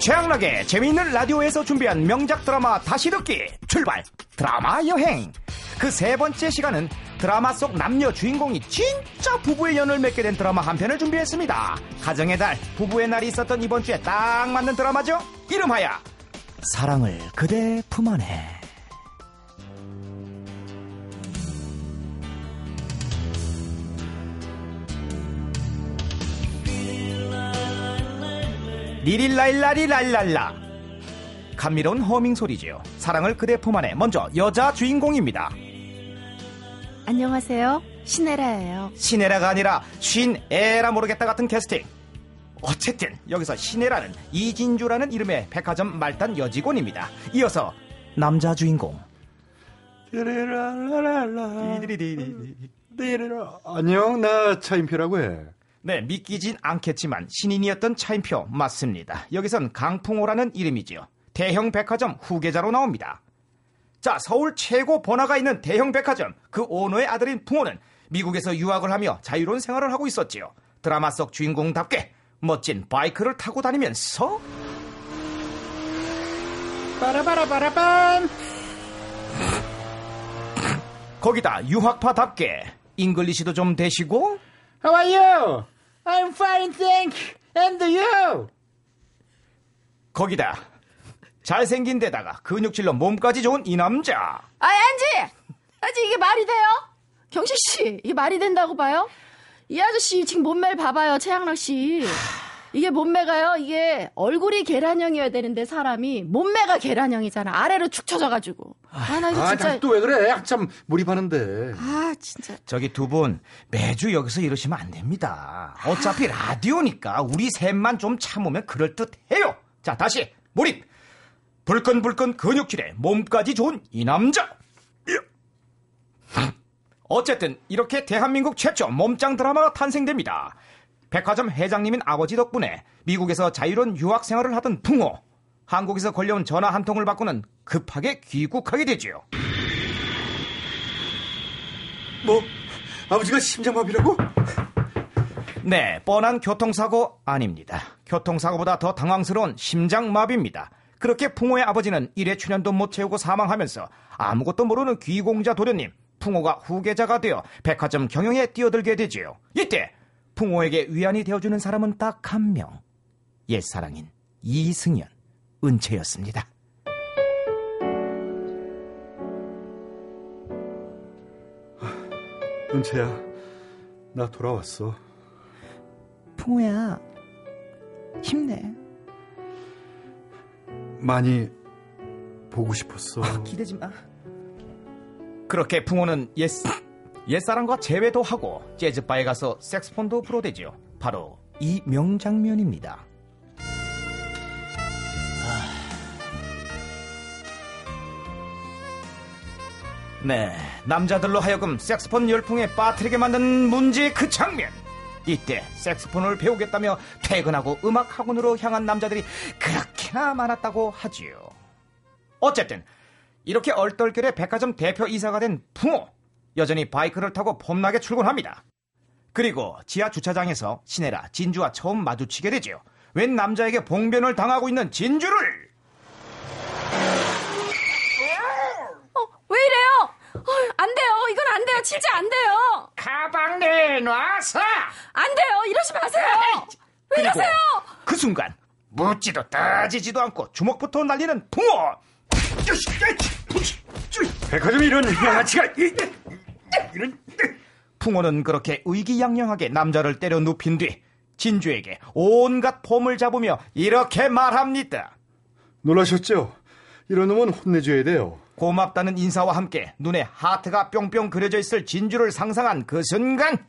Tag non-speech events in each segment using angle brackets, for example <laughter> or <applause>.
최양락의 재미있는 라디오에서 준비한 명작 드라마 다시 듣기 출발! 드라마 여행! 그 세 번째 시간은 드라마 속 남녀 주인공이 진짜 부부의 연을 맺게 된 드라마 한 편을 준비했습니다. 가정의 달 부부의 날이 있었던 이번 주에 딱 맞는 드라마죠? 이름하여 사랑을 그대 품 안에 리릴라일라리랄랄라. 감미로운 허밍 소리지요. 사랑을 그대 품 안에. 먼저 여자 주인공입니다. 안녕하세요. 시네라예요. 시네라가 아니라 쉰에라 모르겠다 같은 캐스팅. 어쨌든 여기서 시네라는 이진주라는 이름의 백화점 말단 여직원입니다. 이어서 남자 주인공. 안녕, 나 차인표라고 해. 네, 믿기진 않겠지만 신인이었던 차인표 맞습니다. 여기선 강풍호라는 이름이지요. 대형 백화점 후계자로 나옵니다. 자, 서울 최고 번화가 있는 대형 백화점 그 오너의 아들인 풍호는 미국에서 유학을 하며 자유로운 생활을 하고 있었지요. 드라마 속 주인공답게 멋진 바이크를 타고 다니면서 빠라바라바라밤. 거기다 유학파답게 English도 좀 되시고 How are you? I'm fine, thank you. And you? 거기다 잘생긴 데다가 근육질로 몸까지 좋은 이 남자 아, 안지! 안지, 이게 말이 돼요? 경식 씨, 이게 말이 된다고 봐요? 이 아저씨 지금 몸매를 봐봐요, 최양락 씨. 이게 몸매가요, 이게 얼굴이 계란형이어야 되는데 사람이 몸매가 계란형이잖아. 아래로 축 처져가지고. 아, 나 이거 아, 진짜. 또왜 그래? 한참 몰입하는데. 아, 진짜. 저기 두 분 매주 여기서 이러시면 안 됩니다. 어차피 라디오니까 우리 셋만 좀 참으면 그럴 듯해요. 자 다시 몰입. 불끈불끈 근육질에 몸까지 좋은 이 남자. 어쨌든 이렇게 대한민국 최초 몸짱 드라마가 탄생됩니다. 백화점 회장님인 아버지 덕분에 미국에서 자유로운 유학 생활을 하던 풍호. 한국에서 걸려온 전화 한 통을 받고는 급하게 귀국하게 되지요. 뭐, 아버지가 심장마비라고? 네, 뻔한 교통사고 아닙니다. 교통사고보다 더 당황스러운 심장마비입니다. 그렇게 풍호의 아버지는 일회 출연도 못 채우고 사망하면서 아무것도 모르는 귀공자 도련님, 풍호가 후계자가 되어 백화점 경영에 뛰어들게 되지요. 이때 풍호에게 위안이 되어주는 사람은 딱 한 명. 옛사랑인 이승연, 은채였습니다. 은채야, 나 돌아왔어. 풍호야, 힘내. 많이 보고 싶었어. 기대지 마. 그렇게 풍호는 옛, 옛사랑과 재회도 하고 재즈바에 가서 색스폰도 불어대지요. 바로 이 명장면입니다. 네, 남자들로 하여금 색스폰 열풍에 빠뜨리게 만든 문제의 그 장면. 이때 색스폰을 배우겠다며 퇴근하고 음악 학원으로 향한 남자들이 그렇게나 많았다고 하지요. 어쨌든 이렇게 얼떨결에 백화점 대표 이사가 된 풍호 여전히 바이크를 타고 폼나게 출근합니다. 그리고 지하 주차장에서 시네라 진주와 처음 마주치게 되지요. 웬 남자에게 봉변을 당하고 있는 진주를 어, 왜 이래요? 어, 안 돼요. 이건 안 돼요. 진짜 안 돼요. 가방 내놔서 안 돼요. 이러지 마세요. 왜 그리고 이러세요? 그 순간 묻지도 따지지도 않고 주먹부터 날리는 풍호 백화점이 이런 양아치가, 이- 이런, 풍호는 그렇게 의기양양하게 남자를 때려 눕힌 뒤 진주에게 온갖 폼을 잡으며 이렇게 말합니다. 놀라셨죠? 이런 놈은 혼내줘야 돼요. 고맙다는 인사와 함께 눈에 하트가 뿅뿅 그려져 있을 진주를 상상한 그 순간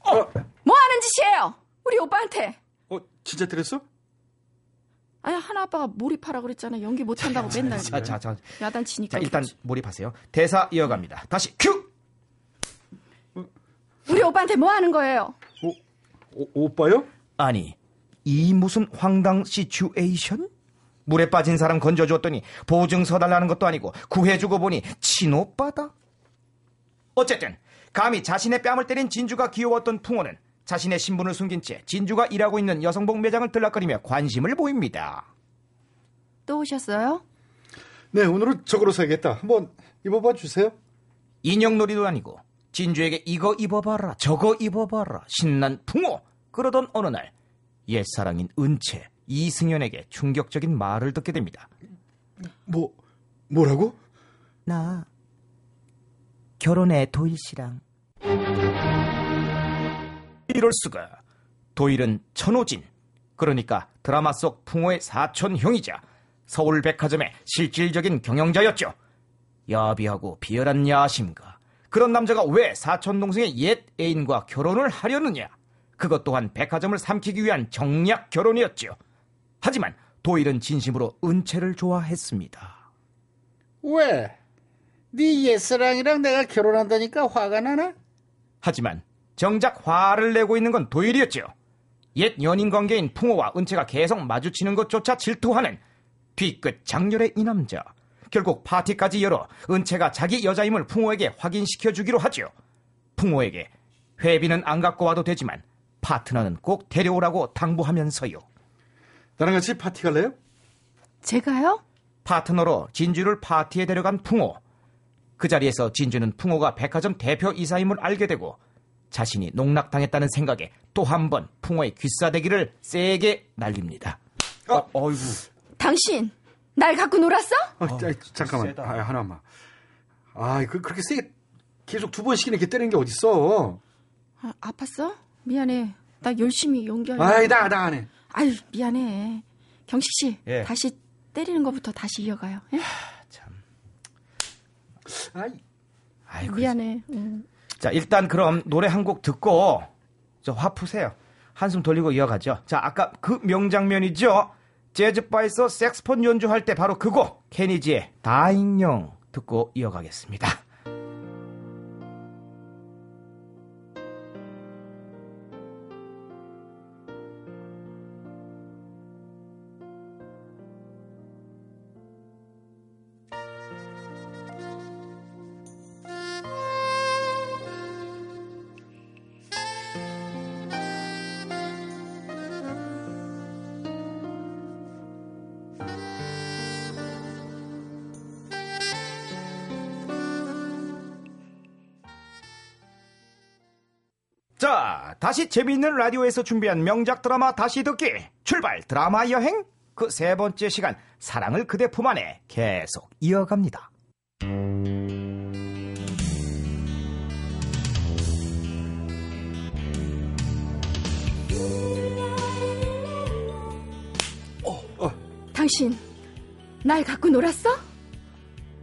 어, 뭐 하는 짓이에요? 우리 오빠한테. 어, 진짜 때렸어? 아니, 하나 아빠가 몰입하라 그랬잖아. 연기 못한다고 맨날. 자, 자, 자, 야단치니까. 자 일단 몰입하세요. 대사 이어갑니다. 다시 큐! 우리 오빠한테 뭐 하는 거예요? 오, 오, 오빠요? 아니 이 무슨 황당 시츄에이션? 물에 빠진 사람 건져줬더니 보증서 달라는 것도 아니고 구해주고 보니 친오빠다? 어쨌든 감히 자신의 뺨을 때린 진주가 귀여웠던 풍호는 자신의 신분을 숨긴 채 진주가 일하고 있는 여성복 매장을 들락거리며 관심을 보입니다. 또 오셨어요? 네, 오늘은 저거로 사야겠다. 한번 입어봐 주세요. 인형놀이도 아니고 진주에게 이거 입어봐라 저거 입어봐라 신난 풍호 그러던 어느 날 옛사랑인 은채 이승연에게 충격적인 말을 듣게 됩니다. 뭐, 뭐라고? 나 결혼해 도일 씨랑. 이럴 수가. 도일은 천호진. 그러니까 드라마 속 풍호의 사촌 형이자 서울 백화점의 실질적인 경영자였죠. 야비하고 비열한 야심가. 그런 남자가 왜 사촌 동생의 옛 애인과 결혼을 하려느냐? 그것 또한 백화점을 삼키기 위한 정략 결혼이었죠. 하지만 도일은 진심으로 은채를 좋아했습니다. 왜? 네 옛사랑이랑 내가 결혼한다니까 화가 나나? 하지만 정작 화를 내고 있는 건 도일이었죠. 옛 연인 관계인 풍호와 은채가 계속 마주치는 것조차 질투하는 뒤끝 장렬의 이 남자. 결국 파티까지 열어 은채가 자기 여자임을 풍호에게 확인시켜 주기로 하죠. 풍호에게 회비는 안 갖고 와도 되지만 파트너는 꼭 데려오라고 당부하면서요. 나랑 같이 파티 갈래요? 제가요? 파트너로 진주를 파티에 데려간 풍호. 그 자리에서 진주는 풍호가 백화점 대표 이사임을 알게 되고 자신이 농락당했다는 생각에 또 한 번 풍호의 귀싸대기를 세게 날립니다. 어, 어이구. 당신 날 갖고 놀았어? 아, 아, 잠깐만. 세다. 아, 하나만. 아, 그, 그렇게 세게 계속 두 번씩이나 이렇게 때리는 게 어딨어. 아, 아팠어? 미안해. 나 열심히 연결. 아이, 나, 나 안 해. 아유 미안해. 경식 씨 예. 다시 때리는 것부터 다시 이어가요. 예? 아이, 아이고. 미안해. 응. 자, 일단 그럼 노래 한 곡 듣고 저 화 푸세요. 한숨 돌리고 이어가죠. 자, 아까 그 명장면이죠. 재즈바에서 색스폰 연주할 때 바로 그곡 케니지의 다잉영 듣고 이어가겠습니다. 자, 다시 재미있는 라디오에서 준비한 명작 드라마 다시 듣기 출발 드라마 여행 그 세 번째 시간 사랑을 그대 품 안에 계속 이어갑니다. 당신 날 갖고 놀았어?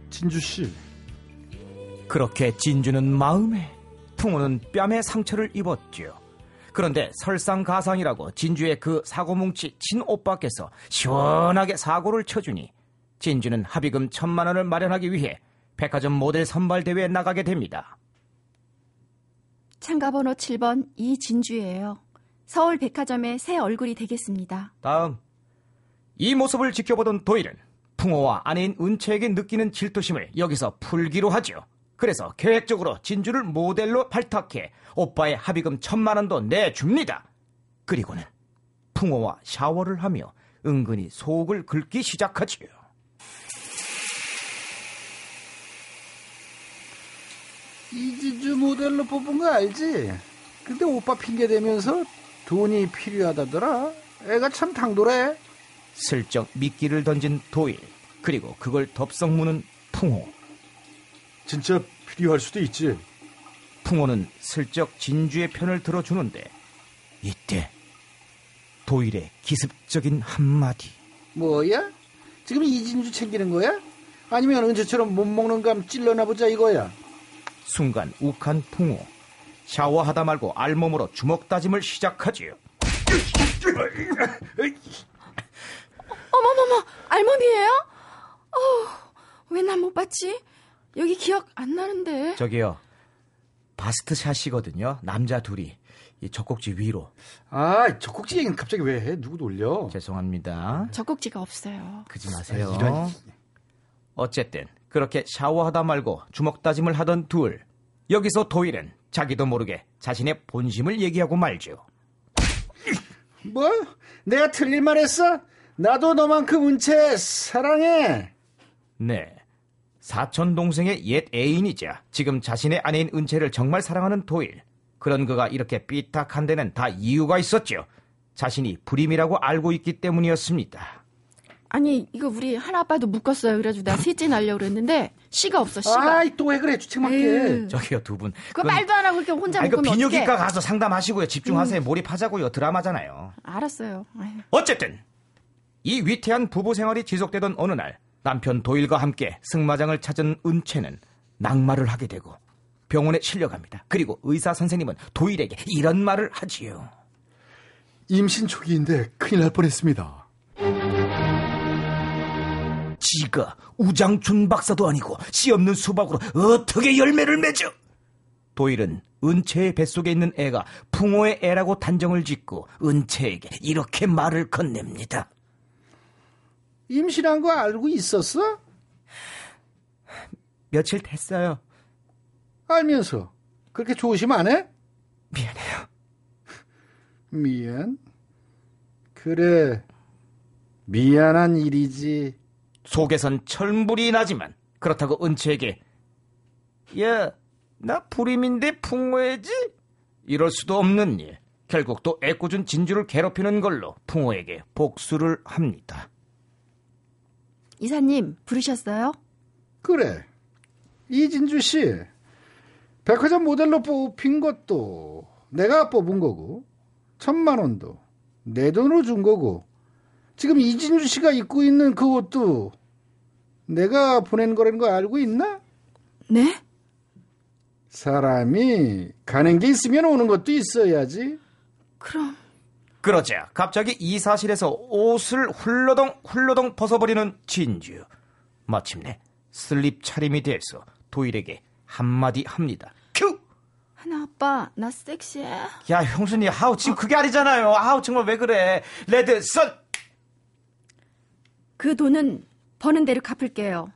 진주 씨. 그렇게 진주는 마음에, 풍호는 뺨에 상처를 입었죠. 그런데 설상가상이라고 진주의 그 사고뭉치 친오빠께서 시원하게 사고를 쳐주니 진주는 합의금 천만 원을 마련하기 위해 백화점 모델 선발 대회에 나가게 됩니다. 참가번호 7번 이진주예요. 서울 백화점의 새 얼굴이 되겠습니다. 다음. 이 모습을 지켜보던 도일은 풍호와 아내인 은채에게 느끼는 질투심을 여기서 풀기로 하죠. 그래서 계획적으로 진주를 모델로 발탁해 오빠의 합의금 천만 원도 내줍니다. 그리고는 풍호와 샤워를 하며 은근히 속을 긁기 시작하지요. 이진주 모델로 뽑은 거 알지? 근데 오빠 핑계 대면서 돈이 필요하다더라. 애가 참 당돌해. 슬쩍 미끼를 던진 도일, 그리고 그걸 덥석 무는 풍호. 진짜 필요할 수도 있지. 풍호는 슬쩍 진주의 편을 들어주는데 이때 도일의 기습적인 한마디 뭐야? 지금 이 진주 챙기는 거야? 아니면 은재처럼 못 먹는 감 찔러나 보자 이거야. 순간 욱한 풍호 샤워하다 말고 알몸으로 주먹 다짐을 시작하지요 어머머머, 알몸이에요? 어, 왜난 못 봤지? 여기 기억 안 나는데. 저기요 바스트 샷이거든요 남자 둘이 이 젖꼭지 위로 아, 젖꼭지 얘기는 갑자기 왜 해? 누구 놀려? 죄송합니다 젖꼭지가 없어요. 그지 마세요 이런- 어쨌든 그렇게 샤워하다 말고 주먹 다짐을 하던 둘 여기서 도일은 자기도 모르게 자신의 본심을 얘기하고 말죠 뭐? 내가 틀릴 말 했어? 나도 너만큼 은채 사랑해. 네. 사촌 동생의 옛 애인이자 지금 자신의 아내인 은채를 정말 사랑하는 도일. 그런 그가 이렇게 삐딱한 데는 다 이유가 있었죠. 자신이 불임이라고 알고 있기 때문이었습니다. 아니 이거 우리 하나 아빠도 묶었어요. 그래가지고 내가 셋째 날려고 그랬는데 씨가 없어 씨가. 아이 또 왜 그래 주책 맞게. 에휴. 저기요 두 분. 그거 말도 안 하고 이렇게 혼자 아니 그 묶으면 어떡해? 비뇨기과 가서 상담하시고요. 집중하세요. 몰입하자고요. 드라마잖아요. 알았어요. 아유. 어쨌든 이 위태한 부부 생활이 지속되던 어느 날 남편 도일과 함께 승마장을 찾은 은채는 낙마를 하게 되고 병원에 실려갑니다. 그리고 의사 선생님은 도일에게 이런 말을 하지요. 임신 초기인데 큰일 날 뻔했습니다. 지가 우장춘 박사도 아니고 씨 없는 수박으로 어떻게 열매를 맺어? 도일은 은채의 뱃속에 있는 애가 풍호의 애라고 단정을 짓고 은채에게 이렇게 말을 건넵니다. 임신한 거 알고 있었어? 며칠 됐어요. 알면서 그렇게 조심 안 해? 미안해요. 미안. 그래. 미안한 일이지. 속에선 철물이 나지만 그렇다고 은채에게 야, 나 불임인데 풍호해지? 이럴 수도 없는 일. 결국 또 애꿎은 진주를 괴롭히는 걸로 풍호에게 복수를 합니다. 이사님 부르셨어요? 그래. 이진주 씨. 백화점 모델로 뽑힌 것도 내가 뽑은 거고, 천만 원도 내 돈으로 준 거고, 지금 이진주 씨가 입고 있는 그 옷도 내가 보낸 거라는 거 알고 있나? 네? 사람이 가는 게 있으면 오는 것도 있어야지. 그럼 그러자 갑자기 이 사실에서 옷을 훌러덩 훌러덩 벗어버리는 진주. 마침내 슬립 차림이 돼서 도일에게 한마디 합니다. 큐! 하나 아빠 나 섹시해. 야 형수님 아우 지금 그게 아니잖아요. 아우 정말 왜 그래. red sun! 그 돈은 버는 대로 갚을게요.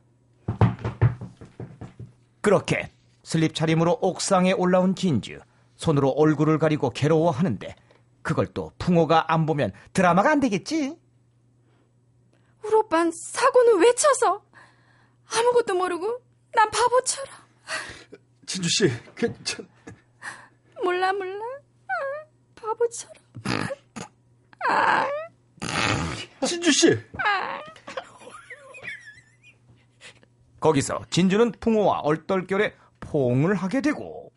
그렇게 슬립 차림으로 옥상에 올라온 진주. 손으로 얼굴을 가리고 괴로워하는데 그걸 또 풍호가 안 보면 드라마가 안 되겠지? 우리 오빤 사고는 왜 쳐서 아무것도 모르고 난 바보처럼 진주 씨, 괜찮. 몰라 몰라 아, 바보처럼 진주 씨. 거기서 진주는 풍호와 얼떨결에 포옹을 하게 되고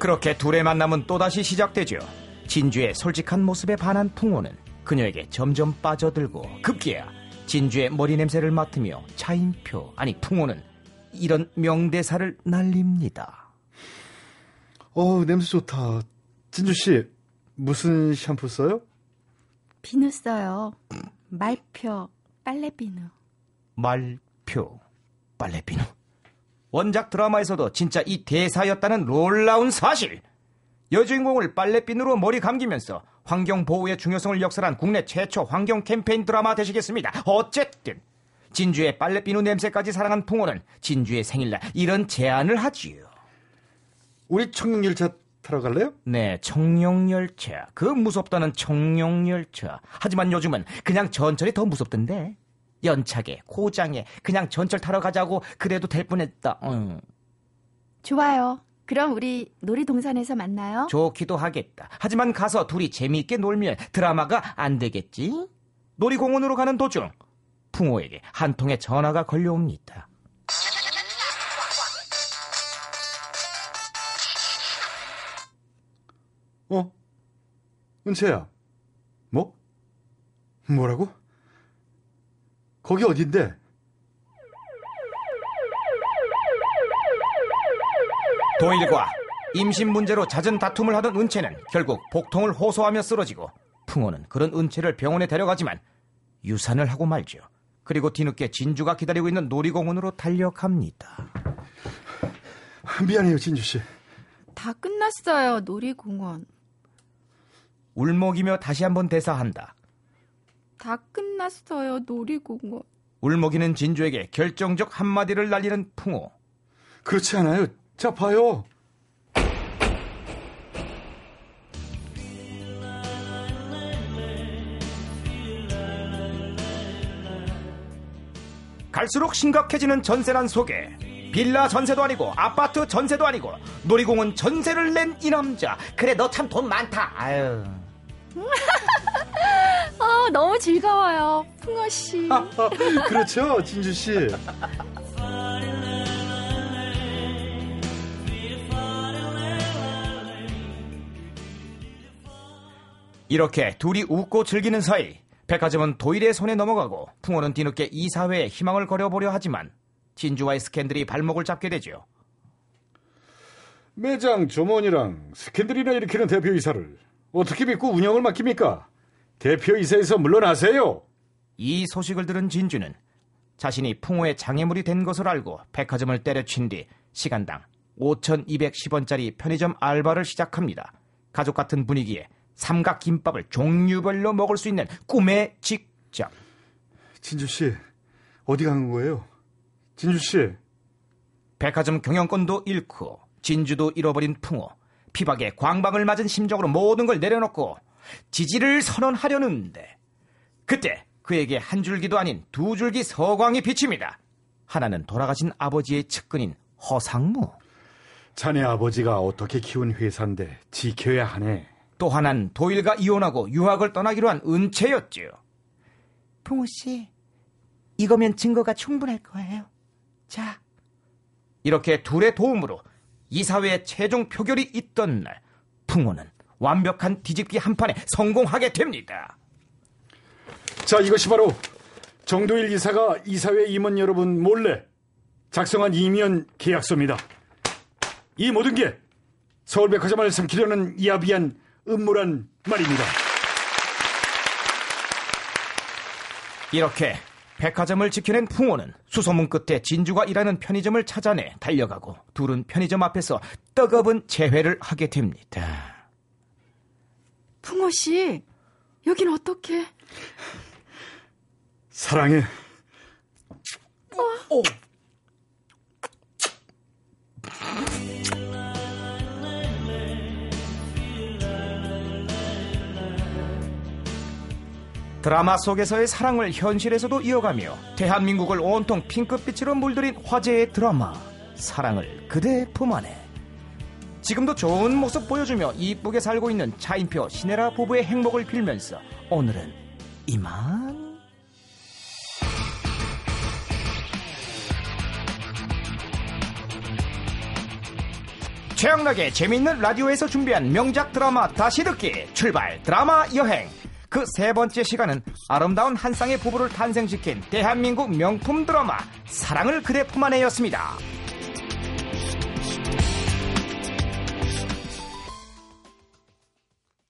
그렇게 둘의 만남은 또다시 시작되죠. 진주의 솔직한 모습에 반한 풍호는 그녀에게 점점 빠져들고 급기야 진주의 머리 냄새를 맡으며 차인표 아니 풍호는 이런 명대사를 날립니다. 어우, 냄새 좋다. 진주 씨, 무슨 샴푸 써요? 비누 써요. 말표 빨래 비누. 말표 빨래비누 원작 드라마에서도 진짜 이 대사였다는 놀라운 사실 여주인공을 빨래비누로 머리 감기면서 환경 보호의 중요성을 역설한 국내 최초 환경 캠페인 드라마 되시겠습니다 어쨌든 진주의 빨래비누 냄새까지 사랑한 풍호는 진주의 생일날 이런 제안을 하지요 우리 청룡열차 타러 갈래요? 네, 청룡열차. 그 무섭다는 청룡열차. 하지만 요즘은 그냥 전철이 더 무섭던데. 연차게, 고장에, 그냥 전철 타러 가자고 그래도 될 뻔했다. 응. 좋아요. 그럼 우리 놀이동산에서 만나요. 좋기도 하겠다. 하지만 가서 둘이 재미있게 놀면 드라마가 안 되겠지? 놀이공원으로 가는 도중 풍호에게 한 통의 전화가 걸려옵니다. 어? 은채야. 뭐? 뭐라고? 거기 어딘데? 도일과 임신 문제로 잦은 다툼을 하던 은채는 결국 복통을 호소하며 쓰러지고 풍호는 그런 은채를 병원에 데려가지만 유산을 하고 말죠. 그리고 뒤늦게 진주가 기다리고 있는 놀이공원으로 달려갑니다. 미안해요, 진주 씨. 다 끝났어요. 놀이공원. 울먹이며 다시 한번 대사한다. 다 끝났어요. 놀이공원. 울먹이는 진주에게 결정적 한마디를 날리는 풍호. 그렇지 않아요. 자, 봐요. 갈수록 심각해지는 전세난 속에 빌라 전세도 아니고 아파트 전세도 아니고 놀이공원 전세를 낸 이 남자 그래 너 참 돈 많다 아유 <laughs> 아, 너무 즐거워요. 풍어 씨. <laughs> 그렇죠, 진주 씨. 이렇게 둘이 웃고 즐기는 사이 백화점은 도일의 손에 넘어가고 풍호는 뒤늦게 이사회에 희망을 걸어보려 하지만 진주와의 스캔들이 발목을 잡게 되죠 매장 점원이랑 스캔들이나 일으키는 대표이사를 어떻게 믿고 운영을 맡깁니까? 대표이사에서 물러나세요. 이 소식을 들은 진주는 자신이 풍호의 장애물이 된 것을 알고 백화점을 때려친 뒤 시간당 5,210원짜리 편의점 알바를 시작합니다. 가족 같은 분위기에 삼각 김밥을 종류별로 먹을 수 있는 꿈의 직장. 진주 씨, 어디 가는 거예요? 진주 씨, 백화점 경영권도 잃고 진주도 잃어버린 풍호. 피박에 광방을 맞은 심정으로 모든 걸 내려놓고 지지를 선언하려는데 그때 그에게 한 줄기도 아닌 두 줄기 서광이 비칩니다. 하나는 돌아가신 아버지의 측근인 허상무. 자네 아버지가 어떻게 키운 회사인데 지켜야 하네. 또 하나는 도일과 이혼하고 유학을 떠나기로 한 은채였지요. 풍호 씨, 이거면 증거가 충분할 거예요. 자. 이렇게 둘의 도움으로 이사회의 최종 표결이 있던 날, 풍호는 완벽한 뒤집기 한 판에 성공하게 됩니다. 자, 이것이 바로 정도일 이사가 이사회 임원 여러분 몰래 작성한 이면 계약서입니다. 이 모든 게 서울백화점을 삼키려는 야비한 음모란 말입니다. 이렇게 백화점을 지켜낸 풍호는 수소문 끝에 진주가 일하는 편의점을 찾아내 달려가고 둘은 편의점 앞에서 뜨거운 재회를 하게 됩니다. 풍호 씨, 여긴 어떻게? 사랑해. 드라마 속에서의 사랑을 현실에서도 이어가며 대한민국을 온통 핑크빛으로 물들인 화제의 드라마 사랑을 그대 품 안에 지금도 좋은 모습 보여주며 이쁘게 살고 있는 차인표 신혜라 부부의 행복을 빌면서 오늘은 이만 최양락의 재밌는 라디오에서 준비한 명작 드라마 다시 듣기 출발 드라마 여행 그 세 번째 시간은 아름다운 한 쌍의 부부를 탄생시킨 대한민국 명품 드라마 사랑을 그대 품 안에였습니다.